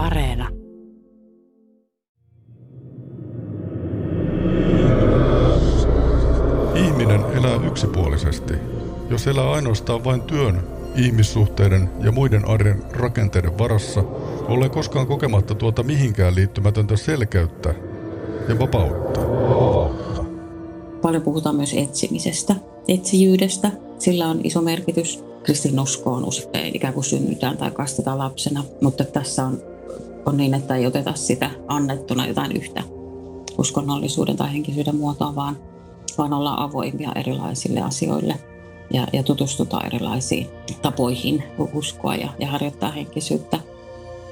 Areena. Ihminen elää yksipuolisesti. Jos elää ainoastaan vain työn, ihmissuhteiden ja muiden arjen rakenteiden varassa, ole koskaan kokematta tuota mihinkään liittymätöntä selkeyttä ja vapautta. Paljon puhutaan myös etsimisestä, etsijyydestä. Sillä on iso merkitys. Kristinuskoon usein ikään kuin synnytään tai kastetaan lapsena, mutta tässä on, on niin, että ei oteta sitä annettuna jotain yhtä uskonnollisuuden tai henkisyyden muotoa, vaan, vaan ollaan avoimia erilaisille asioille ja, ja tutustutaan erilaisiin tapoihin uskoa ja, ja harjoittaa henkisyyttä.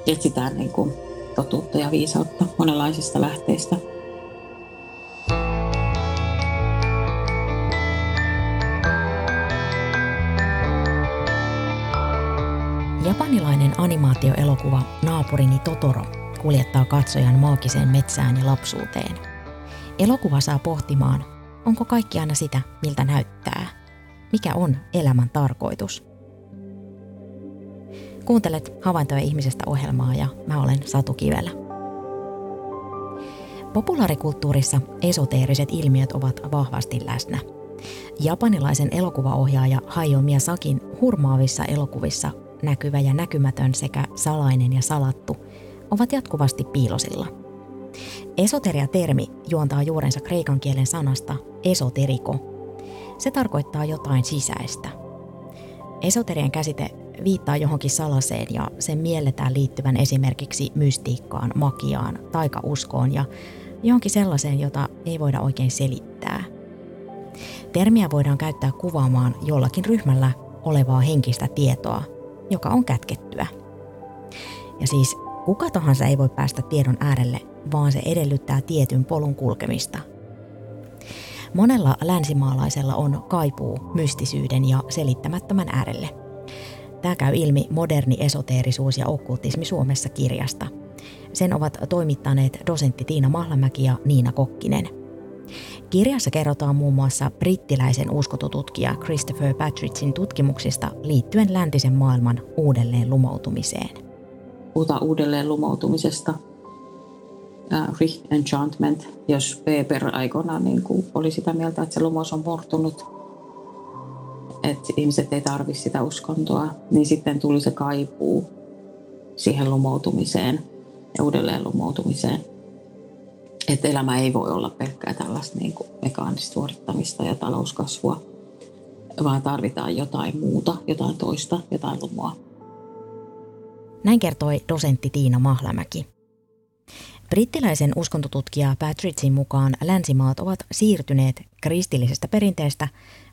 Etsitään niin kuin totuutta ja viisautta monenlaisista lähteistä. Japanilainen animaatioelokuva Naapurini Totoro kuljettaa katsojan maagiseen metsään ja lapsuuteen. Elokuva saa pohtimaan, onko kaikki aina sitä, miltä näyttää. Mikä on elämän tarkoitus? Kuuntelet Havaintoja ihmisestä ohjelmaa ja mä olen Satu Kivelä. Populaarikulttuurissa esoteeriset ilmiöt ovat vahvasti läsnä. Japanilaisen elokuvaohjaaja Hayao Miyazakin hurmaavissa elokuvissa näkyvä ja näkymätön sekä salainen ja salattu ovat jatkuvasti piilosilla. Esoteria-termi juontaa juurensa kreikan kielen sanasta esoteriko. Se tarkoittaa jotain sisäistä. Esoterian käsite viittaa johonkin salaseen ja sen mielletään liittyvän esimerkiksi mystiikkaan, magiaan, taikauskoon ja johonkin sellaiseen, jota ei voida oikein selittää. Termiä voidaan käyttää kuvaamaan jollakin ryhmällä olevaa henkistä tietoa, joka on kätkettyä. Ja siis kuka tahansa ei voi päästä tiedon äärelle, vaan se edellyttää tietyn polun kulkemista. Monella länsimaalaisella on kaipuu mystisyyden ja selittämättömän äärelle. Tämä käy ilmi moderni esoteerisuus ja okkultismi Suomessa kirjasta. Sen ovat toimittaneet dosentti Tiina Mahlamäki ja Niina Kokkinen – Kirjassa kerrotaan muun muassa brittiläisen uskototutkija Christopher Patricksin tutkimuksista liittyen läntisen maailman uudelleen lumoutumiseen. Puhutaan uudelleen lumoutumisesta. Uh, enchantment, jos Weber aikoinaan niin kuin oli sitä mieltä, että se lumous on murtunut, että ihmiset ei tarvitse sitä uskontoa, niin sitten tuli se kaipuu siihen lumoutumiseen ja uudelleen lumoutumiseen että elämä ei voi olla pelkkää tällaista niin kuin mekaanista suorittamista ja talouskasvua, vaan tarvitaan jotain muuta, jotain toista, jotain lumoa. Näin kertoi dosentti Tiina Mahlamäki. Brittiläisen uskontotutkija Patricksin mukaan länsimaat ovat siirtyneet kristillisestä perinteestä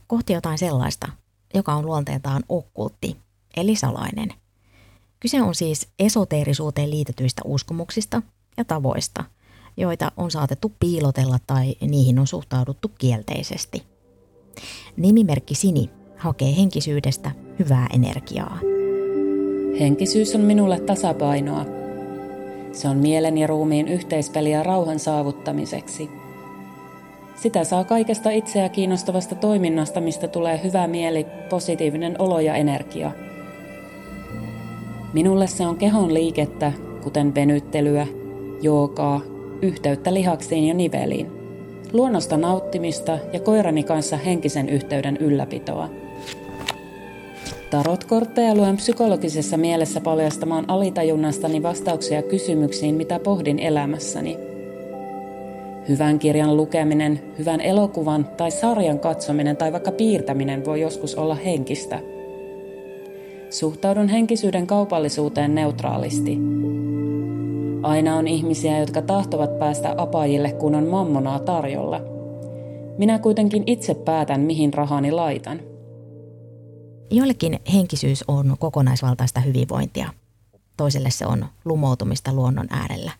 kohti jotain sellaista, joka on luonteeltaan okkultti, eli salainen. Kyse on siis esoteerisuuteen liitetyistä uskomuksista ja tavoista – joita on saatettu piilotella tai niihin on suhtauduttu kielteisesti. Nimimerkki Sini hakee henkisyydestä hyvää energiaa. Henkisyys on minulle tasapainoa. Se on mielen ja ruumiin yhteispeliä rauhan saavuttamiseksi. Sitä saa kaikesta itseä kiinnostavasta toiminnasta, mistä tulee hyvä mieli, positiivinen olo ja energia. Minulle se on kehon liikettä, kuten venyttelyä, joogaa, yhteyttä lihaksiin ja niveliin, luonnosta nauttimista ja koirani kanssa henkisen yhteyden ylläpitoa. Tarotkortteja luen psykologisessa mielessä paljastamaan alitajunnastani vastauksia kysymyksiin, mitä pohdin elämässäni. Hyvän kirjan lukeminen, hyvän elokuvan tai sarjan katsominen tai vaikka piirtäminen voi joskus olla henkistä. Suhtaudun henkisyyden kaupallisuuteen neutraalisti. Aina on ihmisiä, jotka tahtovat päästä apajille, kun on mammonaa tarjolla. Minä kuitenkin itse päätän, mihin rahani laitan. Joillekin henkisyys on kokonaisvaltaista hyvinvointia. Toiselle se on lumoutumista luonnon äärellä.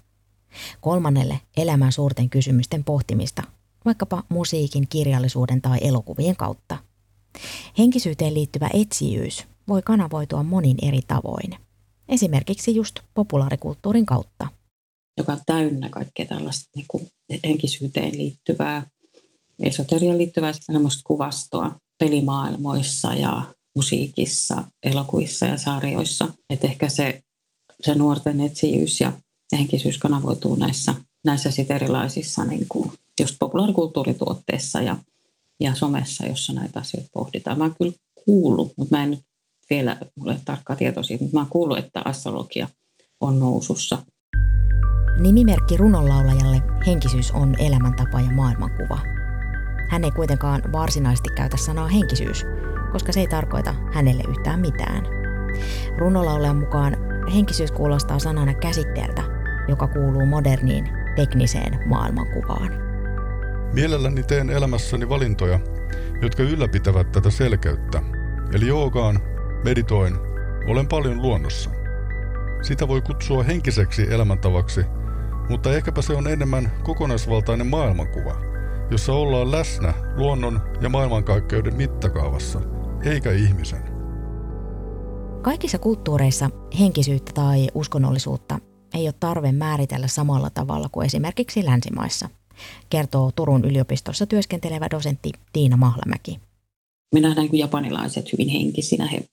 Kolmannelle elämän suurten kysymysten pohtimista, vaikkapa musiikin, kirjallisuuden tai elokuvien kautta. Henkisyyteen liittyvä etsijyys voi kanavoitua monin eri tavoin. Esimerkiksi just populaarikulttuurin kautta. Joka on täynnä kaikkea tällaista niin kuin henkisyyteen liittyvää, esoteriaan liittyvää semmoista kuvastoa pelimaailmoissa ja musiikissa, elokuvissa ja sarjoissa. Et ehkä se se nuorten etsijyys ja henkisyys kanavoituu näissä, näissä sit erilaisissa niin kuin just populaarikulttuurituotteissa ja, ja somessa, jossa näitä asioita pohditaan. Mä oon kyllä kuullut, mutta mä en nyt vielä ole tarkkaa tietoa siitä, mutta mä oon kuullut, että astrologia on nousussa. Nimimerkki runonlaulajalle henkisyys on elämäntapa ja maailmankuva. Hän ei kuitenkaan varsinaisesti käytä sanaa henkisyys, koska se ei tarkoita hänelle yhtään mitään. Runolaulajan mukaan henkisyys kuulostaa sanana käsitteeltä, joka kuuluu moderniin tekniseen maailmankuvaan. Mielelläni teen elämässäni valintoja, jotka ylläpitävät tätä selkeyttä. Eli joogaan, meditoin, olen paljon luonnossa. Sitä voi kutsua henkiseksi elämäntavaksi, mutta ehkäpä se on enemmän kokonaisvaltainen maailmankuva, jossa ollaan läsnä luonnon ja maailmankaikkeuden mittakaavassa, eikä ihmisen. Kaikissa kulttuureissa henkisyyttä tai uskonnollisuutta ei ole tarve määritellä samalla tavalla kuin esimerkiksi länsimaissa, kertoo Turun yliopistossa työskentelevä dosentti Tiina Mahlamäki. Me nähdään kuin japanilaiset hyvin henkisinä. He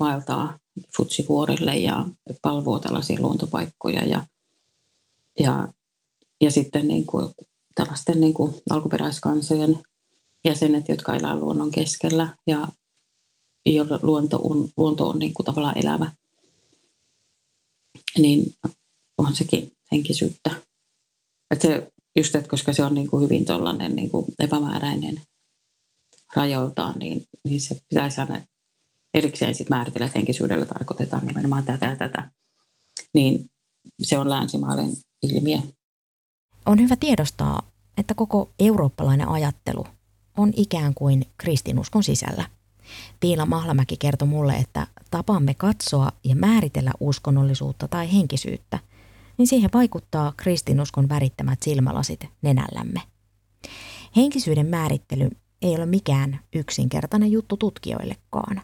vaeltaa futsivuorille ja palvoo tällaisia luontopaikkoja ja, ja, ja sitten niin kuin tällaisten niin kuin alkuperäiskansojen jäsenet, jotka elää luonnon keskellä ja jolla luonto on, luonto on niin kuin tavallaan elävä, niin on sekin henkisyyttä. Että se, just, että koska se on niin kuin hyvin tollainen niin kuin epämääräinen rajoiltaan, niin, niin se pitäisi aina erikseen sit määritellä, että henkisyydellä tarkoitetaan nimenomaan tätä ja tätä. Niin se on länsimaalen ilmiö. On hyvä tiedostaa, että koko eurooppalainen ajattelu on ikään kuin kristinuskon sisällä. Tiila Mahlamäki kertoi mulle, että tapamme katsoa ja määritellä uskonnollisuutta tai henkisyyttä, niin siihen vaikuttaa kristinuskon värittämät silmälasit nenällämme. Henkisyyden määrittely ei ole mikään yksinkertainen juttu tutkijoillekaan.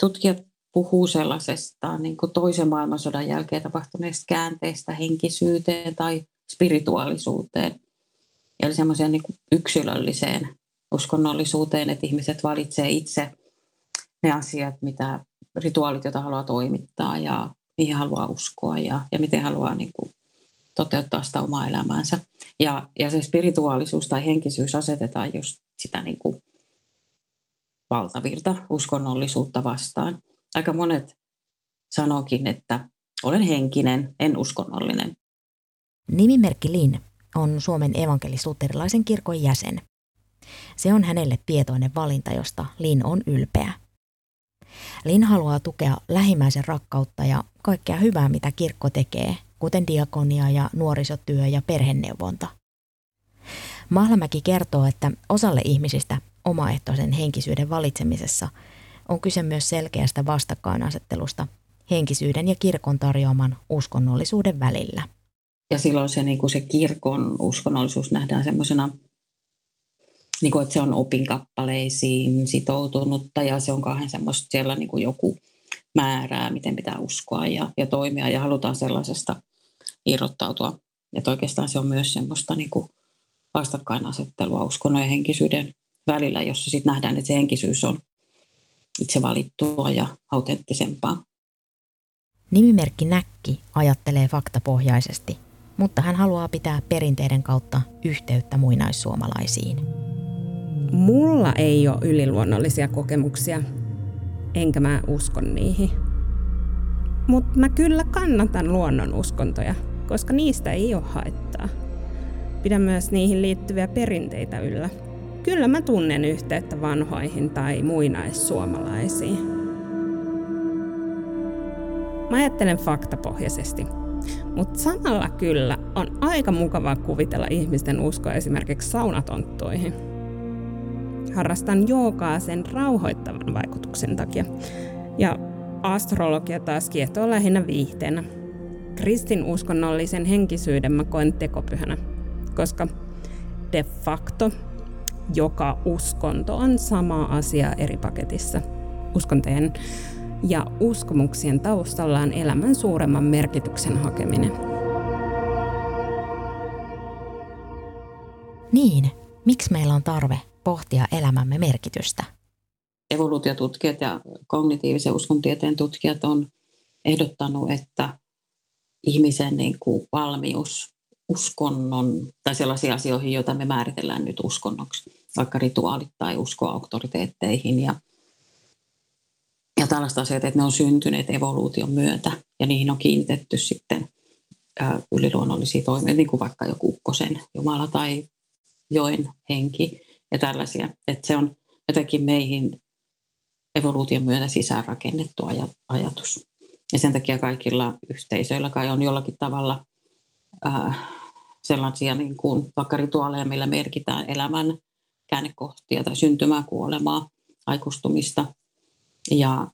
Tutkijat puhuu sellaisesta niin kuin toisen maailmansodan jälkeen tapahtuneesta käänteestä henkisyyteen tai spirituaalisuuteen. Eli semmoiseen niin yksilölliseen uskonnollisuuteen, että ihmiset valitsee itse ne asiat, mitä rituaalit, joita haluaa toimittaa ja mihin haluaa uskoa ja, ja miten haluaa niin kuin, toteuttaa sitä omaa elämäänsä. Ja, ja se spirituaalisuus tai henkisyys asetetaan just sitä niin kuin, valtavirta uskonnollisuutta vastaan. Aika monet sanokin, että olen henkinen, en uskonnollinen. Nimimerkki Lin on Suomen evankelis-luterilaisen kirkon jäsen. Se on hänelle tietoinen valinta, josta Lin on ylpeä. Lin haluaa tukea lähimmäisen rakkautta ja kaikkea hyvää, mitä kirkko tekee, kuten diakonia ja nuorisotyö ja perheneuvonta. Mahlamäki kertoo, että osalle ihmisistä omaehtoisen henkisyyden valitsemisessa on kyse myös selkeästä vastakkainasettelusta henkisyyden ja kirkon tarjoaman uskonnollisuuden välillä. Ja silloin se, niin kuin se kirkon uskonnollisuus nähdään semmoisena niin kuin, että se on opinkappaleisiin sitoutunutta ja se on kahden semmoista siellä niin kuin joku määrää, miten pitää uskoa ja, ja toimia ja halutaan sellaisesta irrottautua. Että oikeastaan se on myös semmoista niin kuin vastakkainasettelua uskonnon ja henkisyyden välillä, jossa sitten nähdään, että se henkisyys on itse valittua ja autenttisempaa. Nimimerkki Näkki ajattelee faktapohjaisesti, mutta hän haluaa pitää perinteiden kautta yhteyttä muinaissuomalaisiin. Mulla ei ole yliluonnollisia kokemuksia, enkä mä uskon niihin. Mutta mä kyllä kannatan luonnonuskontoja, koska niistä ei ole haittaa. Pidän myös niihin liittyviä perinteitä yllä. Kyllä mä tunnen yhteyttä vanhoihin tai muinaissuomalaisiin. Mä ajattelen faktapohjaisesti, mutta samalla kyllä on aika mukavaa kuvitella ihmisten uskoa esimerkiksi saunatonttoihin – harrastan joogaa sen rauhoittavan vaikutuksen takia. Ja astrologia taas kiehtoo lähinnä viihteenä. Kristin uskonnollisen henkisyyden mä koen tekopyhänä, koska de facto joka uskonto on sama asia eri paketissa. Uskontojen ja uskomuksien taustalla on elämän suuremman merkityksen hakeminen. Niin, miksi meillä on tarve pohtia elämämme merkitystä. Evoluutiotutkijat ja kognitiivisen uskontieteen tutkijat on ehdottanut, että ihmisen niin kuin valmius uskonnon tai sellaisiin asioihin, joita me määritellään nyt uskonnoksi, vaikka rituaalit tai usko auktoriteetteihin ja, ja tällaista asiat, että ne on syntyneet evoluution myötä ja niihin on kiinnitetty sitten ää, yliluonnollisia toimia, niin kuin vaikka joku ukkosen Jumala tai joen henki ja tällaisia. Että se on jotenkin meihin evoluution myötä sisäänrakennettu ajatus. Ja sen takia kaikilla yhteisöillä kai on jollakin tavalla äh, sellaisia niin kuin vaikka rituaaleja, millä merkitään elämän käännekohtia tai syntymää, kuolemaa, aikuistumista ja,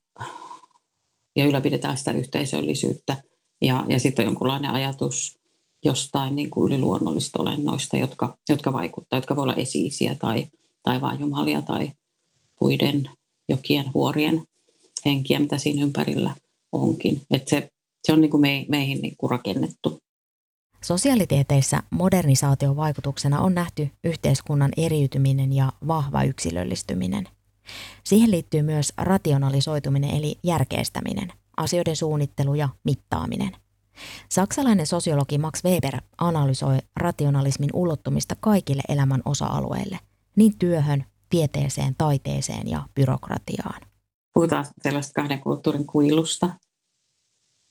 ja ylläpidetään sitä yhteisöllisyyttä. Ja, ja sitten on jonkunlainen ajatus jostain niin kuin yliluonnollista olennoista, jotka, jotka vaikuttavat, jotka voi olla esiisiä tai taivaan jumalia tai puiden, jokien, huorien henkiä, mitä siinä ympärillä onkin. Et se, se on niin kuin me, meihin niin kuin rakennettu. Sosiaalitieteissä modernisaation vaikutuksena on nähty yhteiskunnan eriytyminen ja vahva yksilöllistyminen. Siihen liittyy myös rationalisoituminen eli järkeistäminen, asioiden suunnittelu ja mittaaminen. Saksalainen sosiologi Max Weber analysoi rationalismin ulottumista kaikille elämän osa-alueille, niin työhön, tieteeseen, taiteeseen ja byrokratiaan. Puhutaan sellaista kahden kulttuurin kuilusta,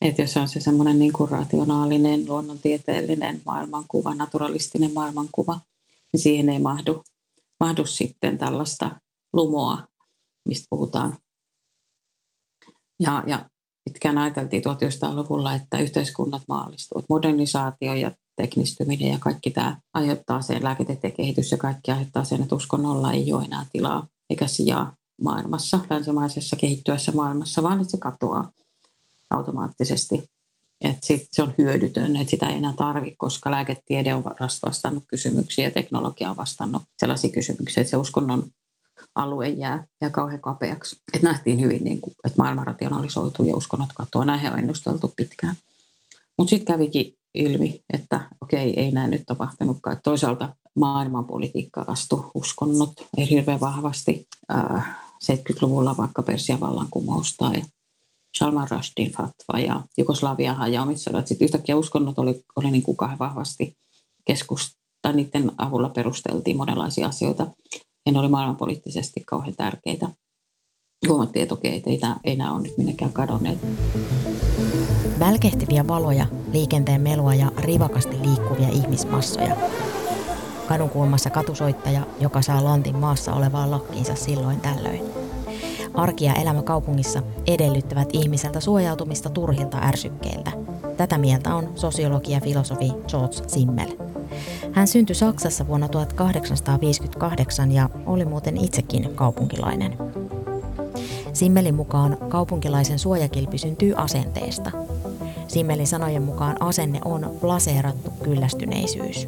että jos on se semmoinen niin kuin rationaalinen, luonnontieteellinen maailmankuva, naturalistinen maailmankuva, niin siihen ei mahdu, mahdu sitten tällaista lumoa, mistä puhutaan. Ja, ja pitkään ajateltiin 1900-luvulla, että yhteiskunnat maallistuvat. Modernisaatio ja teknistyminen ja kaikki tämä aiheuttaa sen, lääketieteen kehitys ja kaikki aiheuttaa sen, että uskonnolla ei ole enää tilaa eikä sijaa maailmassa, länsimaisessa kehittyvässä maailmassa, vaan että se katoaa automaattisesti. Että sit se on hyödytön, että sitä ei enää tarvitse, koska lääketiede on vastannut kysymyksiä ja teknologia on vastannut sellaisia kysymyksiä, että se uskonnon alue jää, jää kauhean kapeaksi. Et nähtiin hyvin, niin kuin, että maailma rationalisoituu ja uskonnot katoaa. Näin on ennusteltu pitkään. Mutta sitten kävikin ilmi, että okei, ei näin nyt tapahtunutkaan. Toisaalta maailmanpolitiikka astui uskonnot hirveän vahvasti. 70-luvulla vaikka Persian vallankumous tai Salman Rushdin fatva ja Jugoslavian hajaamissodat. Sitten yhtäkkiä uskonnot oli, oli niin kuin kahden vahvasti keskusta. Niiden avulla perusteltiin monenlaisia asioita. Ja ne oli maailmanpoliittisesti kauhean tärkeitä. Huomattiin, että okei, ei, nämä, ei nämä ole nyt minnekään kadonneet. Välkehtiviä valoja, liikenteen melua ja rivakasti liikkuvia ihmismassoja. Kadun kulmassa katusoittaja, joka saa lantin maassa olevaan lakkiinsa silloin tällöin. Arki ja elämä kaupungissa edellyttävät ihmiseltä suojautumista turhilta ärsykkeiltä. Tätä mieltä on sosiologi ja filosofi George Simmel. Hän syntyi Saksassa vuonna 1858 ja oli muuten itsekin kaupunkilainen. Simmelin mukaan kaupunkilaisen suojakilpi syntyy asenteesta. Simmelin sanojen mukaan asenne on plaseerattu kyllästyneisyys.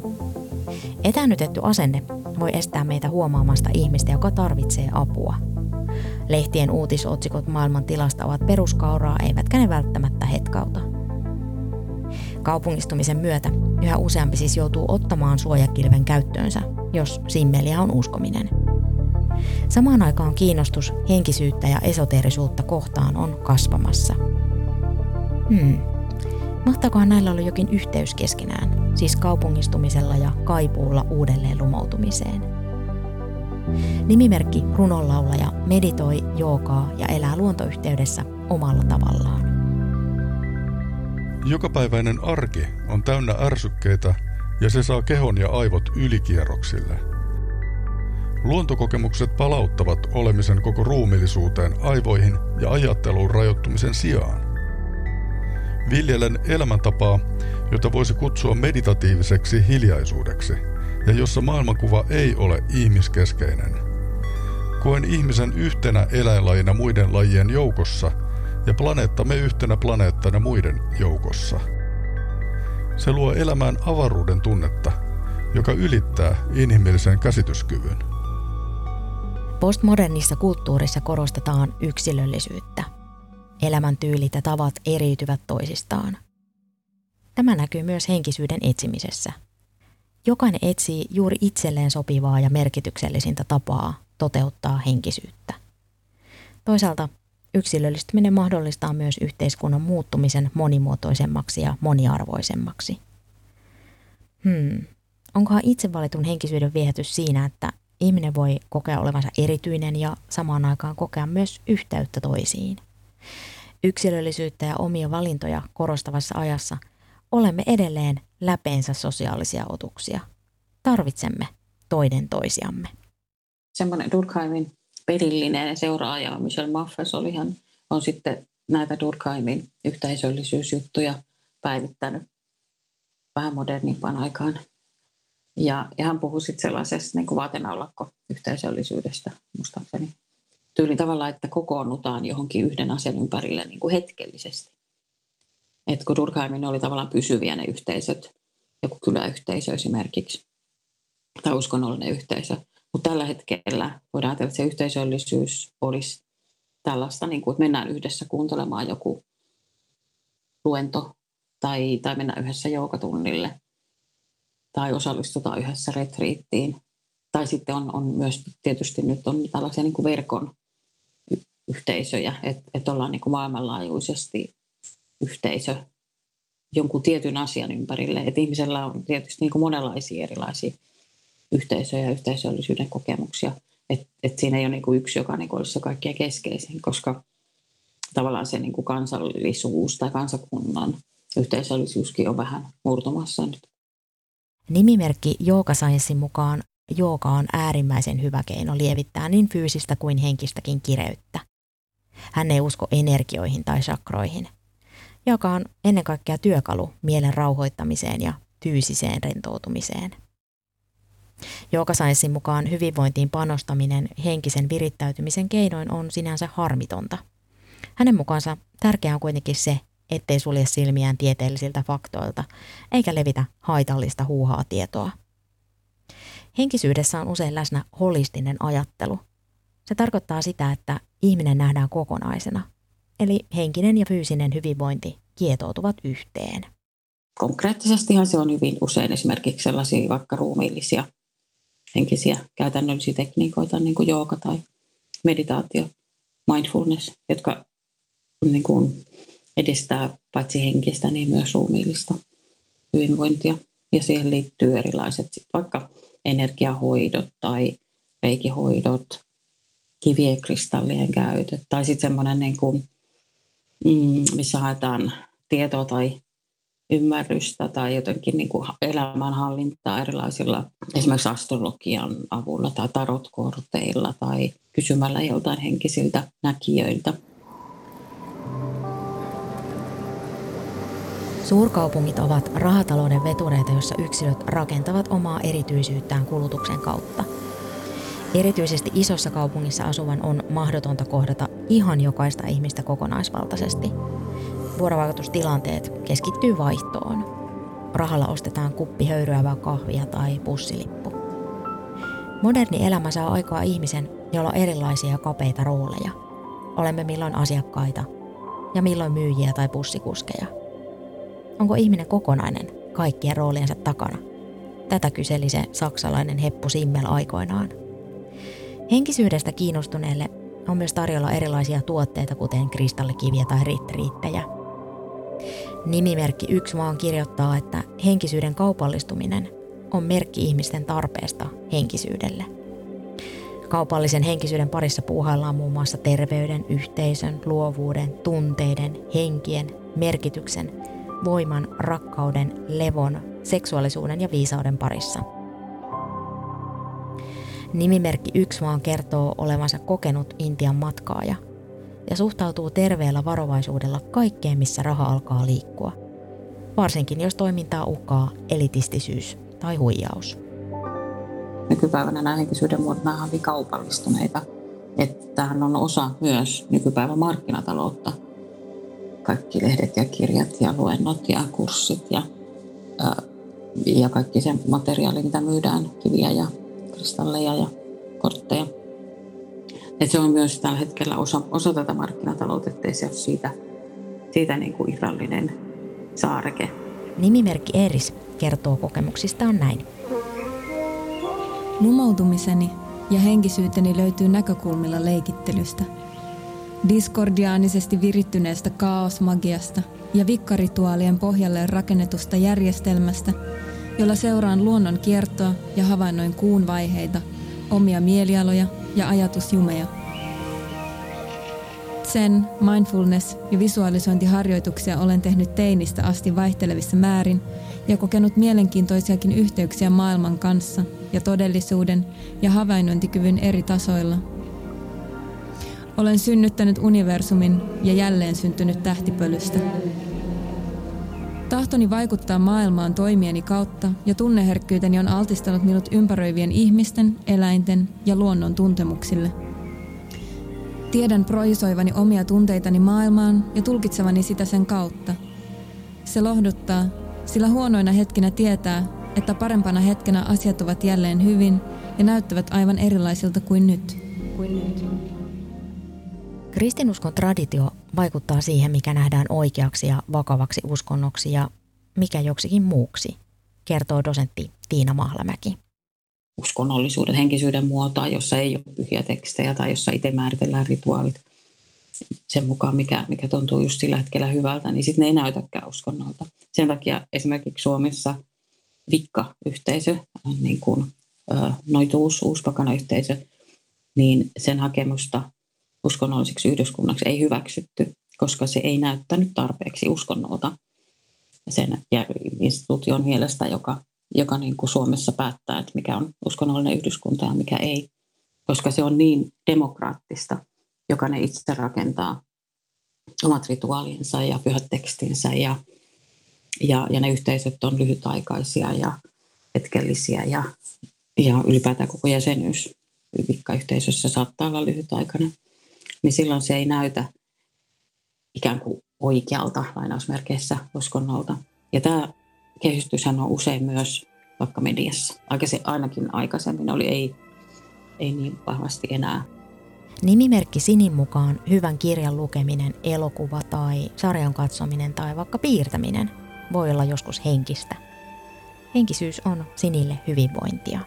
Etänytetty asenne voi estää meitä huomaamasta ihmistä, joka tarvitsee apua. Lehtien uutisotsikot maailman tilasta ovat peruskauraa, eivätkä ne välttämättä hetkauta. Kaupungistumisen myötä yhä useampi siis joutuu ottamaan suojakilven käyttöönsä, jos simmeliä on uskominen. Samaan aikaan kiinnostus henkisyyttä ja esoteerisuutta kohtaan on kasvamassa. Hmm. Mahtakohan näillä olla jokin yhteys keskenään, siis kaupungistumisella ja kaipuulla uudelleen lumoutumiseen? Nimimerkki runonlaulaja meditoi, joogaa ja elää luontoyhteydessä omalla tavallaan. Jokapäiväinen arki on täynnä ärsykkeitä ja se saa kehon ja aivot ylikierroksille. Luontokokemukset palauttavat olemisen koko ruumillisuuteen, aivoihin ja ajatteluun rajoittumisen sijaan. Viljelen elämäntapaa, jota voisi kutsua meditatiiviseksi hiljaisuudeksi, ja jossa maailmankuva ei ole ihmiskeskeinen. Koen ihmisen yhtenä eläinlajina muiden lajien joukossa – ja planeettamme yhtenä planeettana muiden joukossa. Se luo elämään avaruuden tunnetta, joka ylittää inhimillisen käsityskyvyn. Postmodernissa kulttuurissa korostetaan yksilöllisyyttä. Elämäntyylit ja tavat eriytyvät toisistaan. Tämä näkyy myös henkisyyden etsimisessä. Jokainen etsii juuri itselleen sopivaa ja merkityksellisintä tapaa toteuttaa henkisyyttä. Toisaalta yksilöllistyminen mahdollistaa myös yhteiskunnan muuttumisen monimuotoisemmaksi ja moniarvoisemmaksi. Hmm. Onkohan itse valitun henkisyyden viehätys siinä, että ihminen voi kokea olevansa erityinen ja samaan aikaan kokea myös yhteyttä toisiin? Yksilöllisyyttä ja omia valintoja korostavassa ajassa olemme edelleen läpeensä sosiaalisia otuksia. Tarvitsemme toinen toisiamme. Semmoinen Durkheimin perillinen seuraaja Michel Maffes olihan, on sitten näitä Durkheimin yhteisöllisyysjuttuja päivittänyt vähän modernimpaan aikaan. Ja, ja hän puhui sitten sellaisesta niin vaatenaulakko yhteisöllisyydestä, muistaakseni. Tyyli tavalla, että kokoonnutaan johonkin yhden asian ympärille niin kuin hetkellisesti. Et kun Durkheimin oli tavallaan pysyviä ne yhteisöt, joku kyläyhteisö esimerkiksi, tai uskonnollinen yhteisö, mutta tällä hetkellä voidaan ajatella, että se yhteisöllisyys olisi tällaista, niin kuin, että mennään yhdessä kuuntelemaan joku luento tai, tai mennään yhdessä joukatunnille tai osallistutaan yhdessä retriittiin. Tai sitten on, on myös tietysti nyt on tällaisia niin kuin verkon yhteisöjä, että, että ollaan niin kuin maailmanlaajuisesti yhteisö jonkun tietyn asian ympärille. Että ihmisellä on tietysti niin kuin monenlaisia erilaisia yhteisöjä ja yhteisöllisyyden kokemuksia. Että et siinä ei ole niinku yksi, joka niinku olisi se kaikkein keskeisin, koska tavallaan se niinku kansallisuus tai kansakunnan yhteisöllisyyskin on vähän murtumassa nyt. Nimimerkki Jooga Sciencein mukaan jooga on äärimmäisen hyvä keino lievittää niin fyysistä kuin henkistäkin kireyttä. Hän ei usko energioihin tai sakroihin, joka on ennen kaikkea työkalu mielen rauhoittamiseen ja fyysiseen rentoutumiseen. Joogasaissin mukaan hyvinvointiin panostaminen henkisen virittäytymisen keinoin on sinänsä harmitonta. Hänen mukaansa tärkeää on kuitenkin se, ettei sulje silmiään tieteellisiltä faktoilta, eikä levitä haitallista huuhaa tietoa. Henkisyydessä on usein läsnä holistinen ajattelu. Se tarkoittaa sitä, että ihminen nähdään kokonaisena, eli henkinen ja fyysinen hyvinvointi kietoutuvat yhteen. Konkreettisestihan se on hyvin usein esimerkiksi sellaisia vaikka ruumiillisia henkisiä käytännöllisiä tekniikoita, niin kuin jooga tai meditaatio, mindfulness, jotka niin kuin edistää paitsi henkistä, niin myös ruumiillista hyvinvointia. Ja siihen liittyy erilaiset vaikka energiahoidot tai reikihoidot, kivien kristallien käytöt tai sitten semmoinen, niin missä haetaan tietoa tai ymmärrystä tai jotenkin niin kuin elämänhallintaa erilaisilla esimerkiksi astrologian avulla tai tarotkorteilla tai kysymällä joltain henkisiltä näkijöiltä. Suurkaupungit ovat rahatalouden vetureita, joissa yksilöt rakentavat omaa erityisyyttään kulutuksen kautta. Erityisesti isossa kaupungissa asuvan on mahdotonta kohdata ihan jokaista ihmistä kokonaisvaltaisesti – vuorovaikutustilanteet keskittyy vaihtoon. Rahalla ostetaan kuppi höyryävää kahvia tai bussilippu. Moderni elämä saa aikaa ihmisen, jolla on erilaisia kapeita rooleja. Olemme milloin asiakkaita ja milloin myyjiä tai bussikuskeja. Onko ihminen kokonainen kaikkien rooliensa takana? Tätä kyseli se saksalainen Heppu Simmel aikoinaan. Henkisyydestä kiinnostuneelle on myös tarjolla erilaisia tuotteita, kuten kristallikiviä tai ritriittejä – Nimimerkki Yksi maan kirjoittaa, että henkisyyden kaupallistuminen on merkki ihmisten tarpeesta henkisyydelle. Kaupallisen henkisyyden parissa puuhaillaan muun muassa terveyden, yhteisön, luovuuden, tunteiden, henkien, merkityksen, voiman, rakkauden, levon, seksuaalisuuden ja viisauden parissa. Nimimerkki Yksi maan kertoo olevansa kokenut Intian matkaaja – ja suhtautuu terveellä varovaisuudella kaikkeen, missä raha alkaa liikkua. Varsinkin jos toimintaa uhkaa elitistisyys tai huijaus. Nykypäivänä nämä henkisyyden muodot on kaupallistuneita. Että tämähän on osa myös nykypäivän markkinataloutta. Kaikki lehdet ja kirjat ja luennot ja kurssit ja, ja kaikki se materiaali, mitä myydään, kiviä ja kristalleja ja kortteja – et se on myös tällä hetkellä osa, osa tätä markkinataloutta, ettei se ole siitä, siitä niin kuin irrallinen saareke. Nimimerkki Eris kertoo kokemuksistaan näin. Numoutumiseni ja henkisyyteni löytyy näkökulmilla leikittelystä. diskordiaanisesti virittyneestä kaosmagiasta ja vikkarituaalien pohjalle rakennetusta järjestelmästä, jolla seuraan luonnon kiertoa ja havainnoin kuun vaiheita, omia mielialoja ja ajatusjumeja. Sen, mindfulness ja visualisointiharjoituksia olen tehnyt teinistä asti vaihtelevissa määrin ja kokenut mielenkiintoisiakin yhteyksiä maailman kanssa ja todellisuuden ja havainnointikyvyn eri tasoilla – olen synnyttänyt universumin ja jälleen syntynyt tähtipölystä. Tahtoni vaikuttaa maailmaan toimieni kautta ja tunneherkkyyteni on altistanut minut ympäröivien ihmisten, eläinten ja luonnon tuntemuksille. Tiedän projisoivani omia tunteitani maailmaan ja tulkitsevani sitä sen kautta. Se lohduttaa, sillä huonoina hetkinä tietää, että parempana hetkenä asiat ovat jälleen hyvin ja näyttävät aivan erilaisilta kuin nyt. Kuin nyt. Kristinuskon traditio vaikuttaa siihen, mikä nähdään oikeaksi ja vakavaksi uskonnoksi ja mikä joksikin muuksi, kertoo dosentti Tiina Mahlamäki. Uskonnollisuuden, henkisyyden muotoa, jossa ei ole pyhiä tekstejä tai jossa itse määritellään rituaalit sen mukaan, mikä, mikä tuntuu just sillä hetkellä hyvältä, niin sitten ne ei näytäkään uskonnolta. Sen takia esimerkiksi Suomessa Vikka-yhteisö, niin kuin noituus, uuspakana yhteisö, niin sen hakemusta uskonnolliseksi yhdyskunnaksi ei hyväksytty, koska se ei näyttänyt tarpeeksi uskonnolta sen instituution mielestä, joka, joka niin kuin Suomessa päättää, että mikä on uskonnollinen yhdyskunta ja mikä ei, koska se on niin demokraattista, joka ne itse rakentaa omat rituaalinsa ja pyhät tekstinsä ja, ja, ja ne yhteisöt on lyhytaikaisia ja hetkellisiä ja, ja ylipäätään koko jäsenyys yhteisössä saattaa olla lyhytaikainen niin silloin se ei näytä ikään kuin oikealta lainausmerkeissä uskonnolta. Ja tämä kehystyshän on usein myös vaikka mediassa. Aikaisemmin, ainakin aikaisemmin oli, ei, ei niin vahvasti enää. Nimimerkki Sinin mukaan hyvän kirjan lukeminen, elokuva tai sarjan katsominen tai vaikka piirtäminen voi olla joskus henkistä. Henkisyys on Sinille hyvinvointia.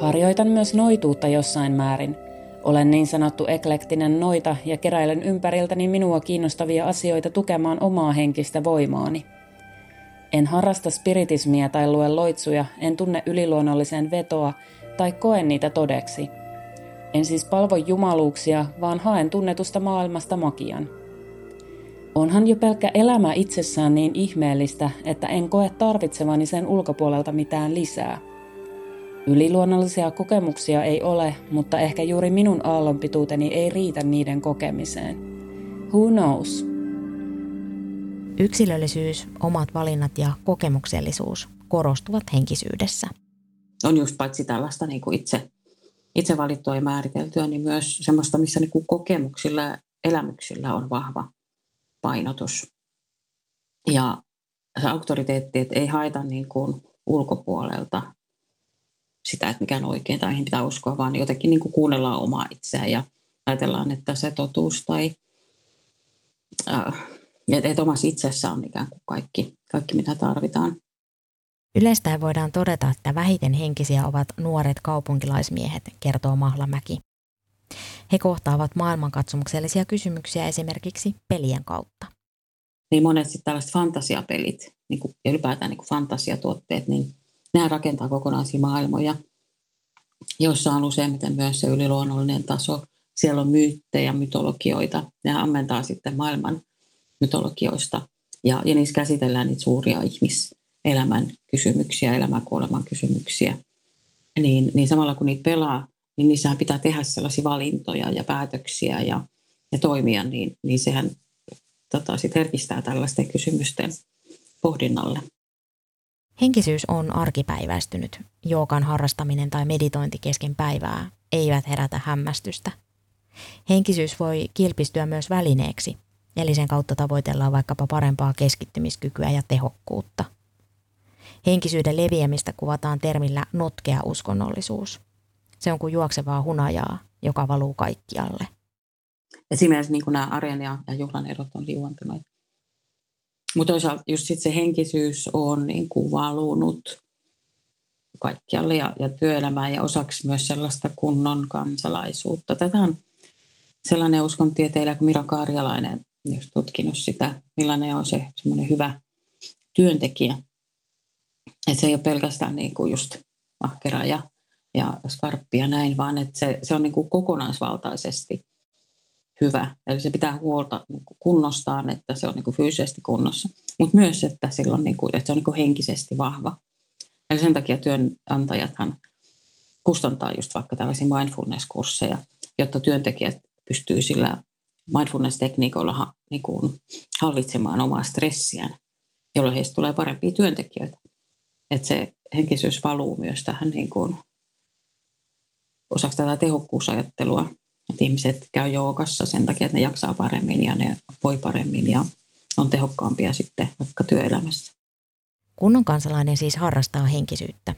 Harjoitan myös noituutta jossain määrin – olen niin sanottu eklektinen noita ja keräilen ympäriltäni minua kiinnostavia asioita tukemaan omaa henkistä voimaani. En harrasta spiritismia tai lue loitsuja, en tunne yliluonnollisen vetoa tai koe niitä todeksi. En siis palvo jumaluuksia, vaan haen tunnetusta maailmasta magian. Onhan jo pelkkä elämä itsessään niin ihmeellistä, että en koe tarvitsevani sen ulkopuolelta mitään lisää – Yliluonnollisia kokemuksia ei ole, mutta ehkä juuri minun aallonpituuteni ei riitä niiden kokemiseen. Who knows? Yksilöllisyys, omat valinnat ja kokemuksellisuus korostuvat henkisyydessä. On just paitsi tällaista niin kuin itse, itse valittua ja määriteltyä, niin myös semmoista, missä niin kuin kokemuksilla ja elämyksillä on vahva painotus. Ja se auktoriteetti, että ei haeta niin kuin ulkopuolelta sitä, että mikä on oikein tai mihin pitää uskoa, vaan jotenkin niin kuin kuunnellaan omaa itseään ja ajatellaan, että se totuus tai äh, että omassa itsessä on ikään kuin kaikki, kaikki, mitä tarvitaan. Yleistäen voidaan todeta, että vähiten henkisiä ovat nuoret kaupunkilaismiehet, kertoo Mahlamäki. He kohtaavat maailmankatsomuksellisia kysymyksiä esimerkiksi pelien kautta. Niin monet sitten tällaiset fantasiapelit niin kuin, ja ylipäätään niin kuin fantasiatuotteet, niin Nämä rakentaa kokonaisia maailmoja, joissa on useimmiten myös se yliluonnollinen taso. Siellä on myyttejä, mytologioita. Ne ammentaa sitten maailman mytologioista. Ja, ja niissä käsitellään niitä suuria ihmiselämän kysymyksiä, elämänkuoleman kysymyksiä. Niin, niin samalla kun niitä pelaa, niin niissähän pitää tehdä sellaisia valintoja ja päätöksiä ja, ja toimia, niin, niin sehän tota, sit herkistää tällaisten kysymysten pohdinnalle. Henkisyys on arkipäiväistynyt. Jookan harrastaminen tai meditointi kesken päivää eivät herätä hämmästystä. Henkisyys voi kilpistyä myös välineeksi, eli sen kautta tavoitellaan vaikkapa parempaa keskittymiskykyä ja tehokkuutta. Henkisyyden leviämistä kuvataan termillä notkea uskonnollisuus. Se on kuin juoksevaa hunajaa, joka valuu kaikkialle. Esimerkiksi niin kuin nämä arjen ja, ja juhlan erot on liuantuneet mutta toisaalta just sit se henkisyys on niin kuin valunut kaikkialle ja, ja työelämään ja osaksi myös sellaista kunnon kansalaisuutta. Tätä on sellainen uskontieteilijä kuin Mira Karjalainen, jos tutkinut sitä, millainen on se semmoinen hyvä työntekijä. Että se ei ole pelkästään niin kuin just ahkera ja, ja skarppi ja näin, vaan että se, se on niin kuin kokonaisvaltaisesti hyvä. Eli se pitää huolta niin kunnostaan, että se on niin kuin fyysisesti kunnossa, mutta myös, että, on niin kuin, että se on niin kuin henkisesti vahva. Eli sen takia työnantajathan kustantaa just vaikka tällaisia mindfulness-kursseja, jotta työntekijät pystyy sillä mindfulness-tekniikoilla niin kuin hallitsemaan omaa stressiään, jolloin heistä tulee parempia työntekijöitä. Että se henkisyys valuu myös tähän niin kuin osaksi tätä tehokkuusajattelua, että ihmiset käy joogassa sen takia, että ne jaksaa paremmin ja ne voi paremmin ja on tehokkaampia sitten vaikka työelämässä. Kunnon kansalainen siis harrastaa henkisyyttä,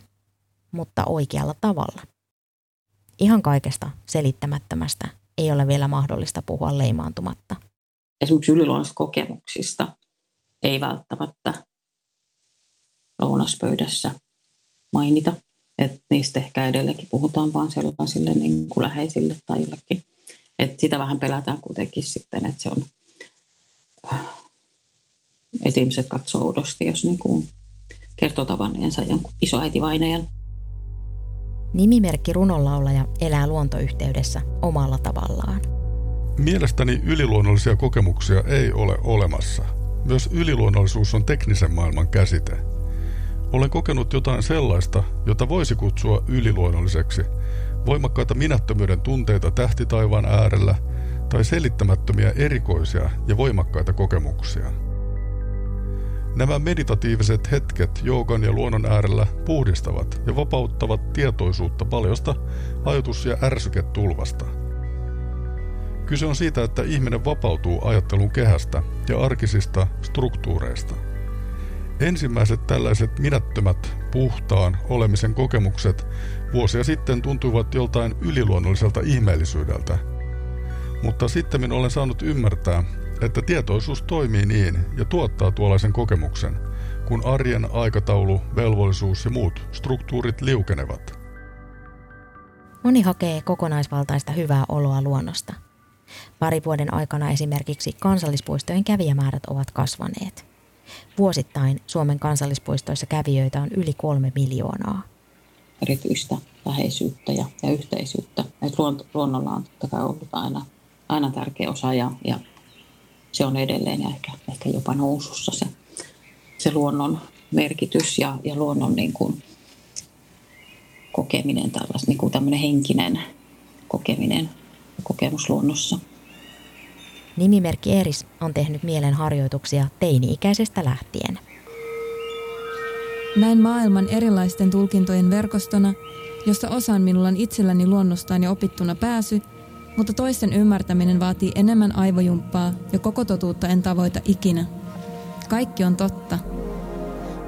mutta oikealla tavalla. Ihan kaikesta selittämättömästä ei ole vielä mahdollista puhua leimaantumatta. Esimerkiksi yliluonnollisista kokemuksista ei välttämättä lounaspöydässä mainita. Että niistä ehkä edelleenkin puhutaan vain sellaisille niin kuin läheisille tai jollekin. Että sitä vähän pelätään kuitenkin sitten, että se on, että ihmiset katsoo oudosti, jos niin kuin kertoo tavanneensa jonkun isoäitivainajan. Nimimerkki runonlaulaja elää luontoyhteydessä omalla tavallaan. Mielestäni yliluonnollisia kokemuksia ei ole olemassa. Myös yliluonnollisuus on teknisen maailman käsite. Olen kokenut jotain sellaista, jota voisi kutsua yliluonnolliseksi. Voimakkaita minättömyyden tunteita tähtitaivaan äärellä tai selittämättömiä erikoisia ja voimakkaita kokemuksia. Nämä meditatiiviset hetket joogan ja luonnon äärellä puhdistavat ja vapauttavat tietoisuutta paljosta ajatus- ja ärsyketulvasta. Kyse on siitä, että ihminen vapautuu ajattelun kehästä ja arkisista struktuureista. Ensimmäiset tällaiset minättömät, puhtaan olemisen kokemukset vuosia sitten tuntuivat joltain yliluonnolliselta ihmeellisyydeltä. Mutta sitten olen saanut ymmärtää, että tietoisuus toimii niin ja tuottaa tuollaisen kokemuksen, kun arjen aikataulu, velvollisuus ja muut struktuurit liukenevat. Moni hakee kokonaisvaltaista hyvää oloa luonnosta. Pari vuoden aikana esimerkiksi kansallispuistojen kävijämäärät ovat kasvaneet. Vuosittain Suomen kansallispuistoissa kävijöitä on yli kolme miljoonaa. Erityistä läheisyyttä ja, ja yhteisyyttä. Et luonnolla on totta kai ollut aina, aina tärkeä osa ja, ja se on edelleen ja ehkä, ehkä jopa nousussa se, se luonnon merkitys ja, ja luonnon niin kuin kokeminen, tällais, niin kuin tämmöinen henkinen kokeminen kokemus luonnossa. Nimimerkki Eris on tehnyt mielenharjoituksia teini-ikäisestä lähtien. Näin maailman erilaisten tulkintojen verkostona, josta osan minulla on itselläni luonnostaan ja opittuna pääsy – mutta toisten ymmärtäminen vaatii enemmän aivojumppaa ja koko totuutta en tavoita ikinä. Kaikki on totta.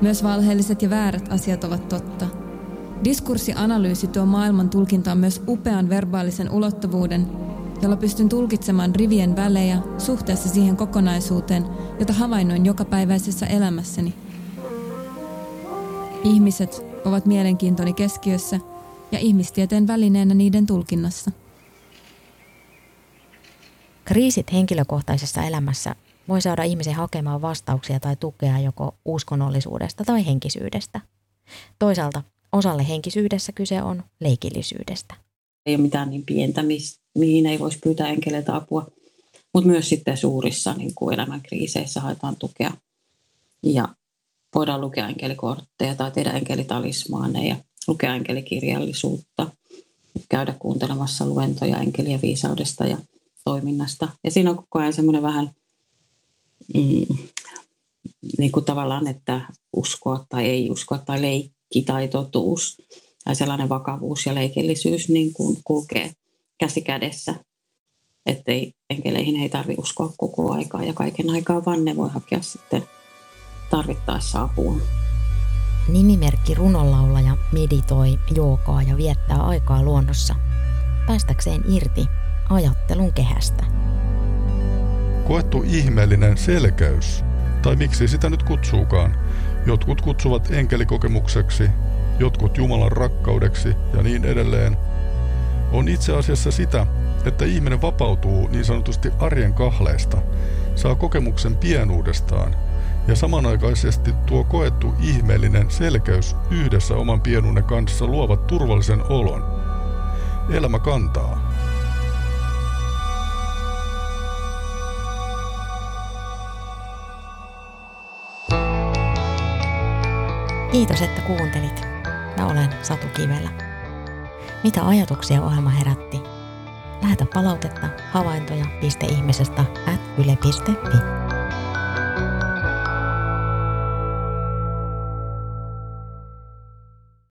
Myös valheelliset ja väärät asiat ovat totta. Diskurssianalyysi tuo maailman tulkintaan myös upean verbaalisen ulottuvuuden, jolla pystyn tulkitsemaan rivien välejä suhteessa siihen kokonaisuuteen, jota havainnoin jokapäiväisessä elämässäni. Ihmiset ovat mielenkiintoni keskiössä ja ihmistieteen välineenä niiden tulkinnassa. Kriisit henkilökohtaisessa elämässä voi saada ihmisen hakemaan vastauksia tai tukea joko uskonnollisuudesta tai henkisyydestä. Toisaalta osalle henkisyydessä kyse on leikillisyydestä. Ei ole mitään niin pientä, mihin ei voisi pyytää enkeleitä apua, mutta myös sitten suurissa niin kuin elämänkriiseissä haetaan tukea. Ja voidaan lukea enkelikortteja tai tehdä enkelitalismaaneja, lukea enkelikirjallisuutta, käydä kuuntelemassa luentoja enkelien viisaudesta ja toiminnasta. Ja siinä on koko ajan semmoinen vähän mm, niin kuin tavallaan, että uskoa tai ei uskoa tai leikki tai totuus tai sellainen vakavuus ja leikillisyys niin kuin kulkee käsi kädessä. Että enkeleihin ei tarvitse uskoa koko aikaa ja kaiken aikaa, vaan ne voi hakea sitten tarvittaessa apua. Nimimerkki runonlaulaja meditoi, jookaa ja viettää aikaa luonnossa päästäkseen irti ajattelun kehästä. Koettu ihmeellinen selkäys, tai miksi sitä nyt kutsuukaan. Jotkut kutsuvat enkelikokemukseksi, jotkut Jumalan rakkaudeksi ja niin edelleen, on itse asiassa sitä, että ihminen vapautuu niin sanotusti arjen kahleista, saa kokemuksen pienuudestaan ja samanaikaisesti tuo koettu ihmeellinen selkeys yhdessä oman pienuuden kanssa luovat turvallisen olon. Elämä kantaa. Kiitos, että kuuntelit. Mä olen Satu Kivelä. Mitä ajatuksia ohjelma herätti? Lähetä palautetta havaintoja.ihmisestä at yle.fi.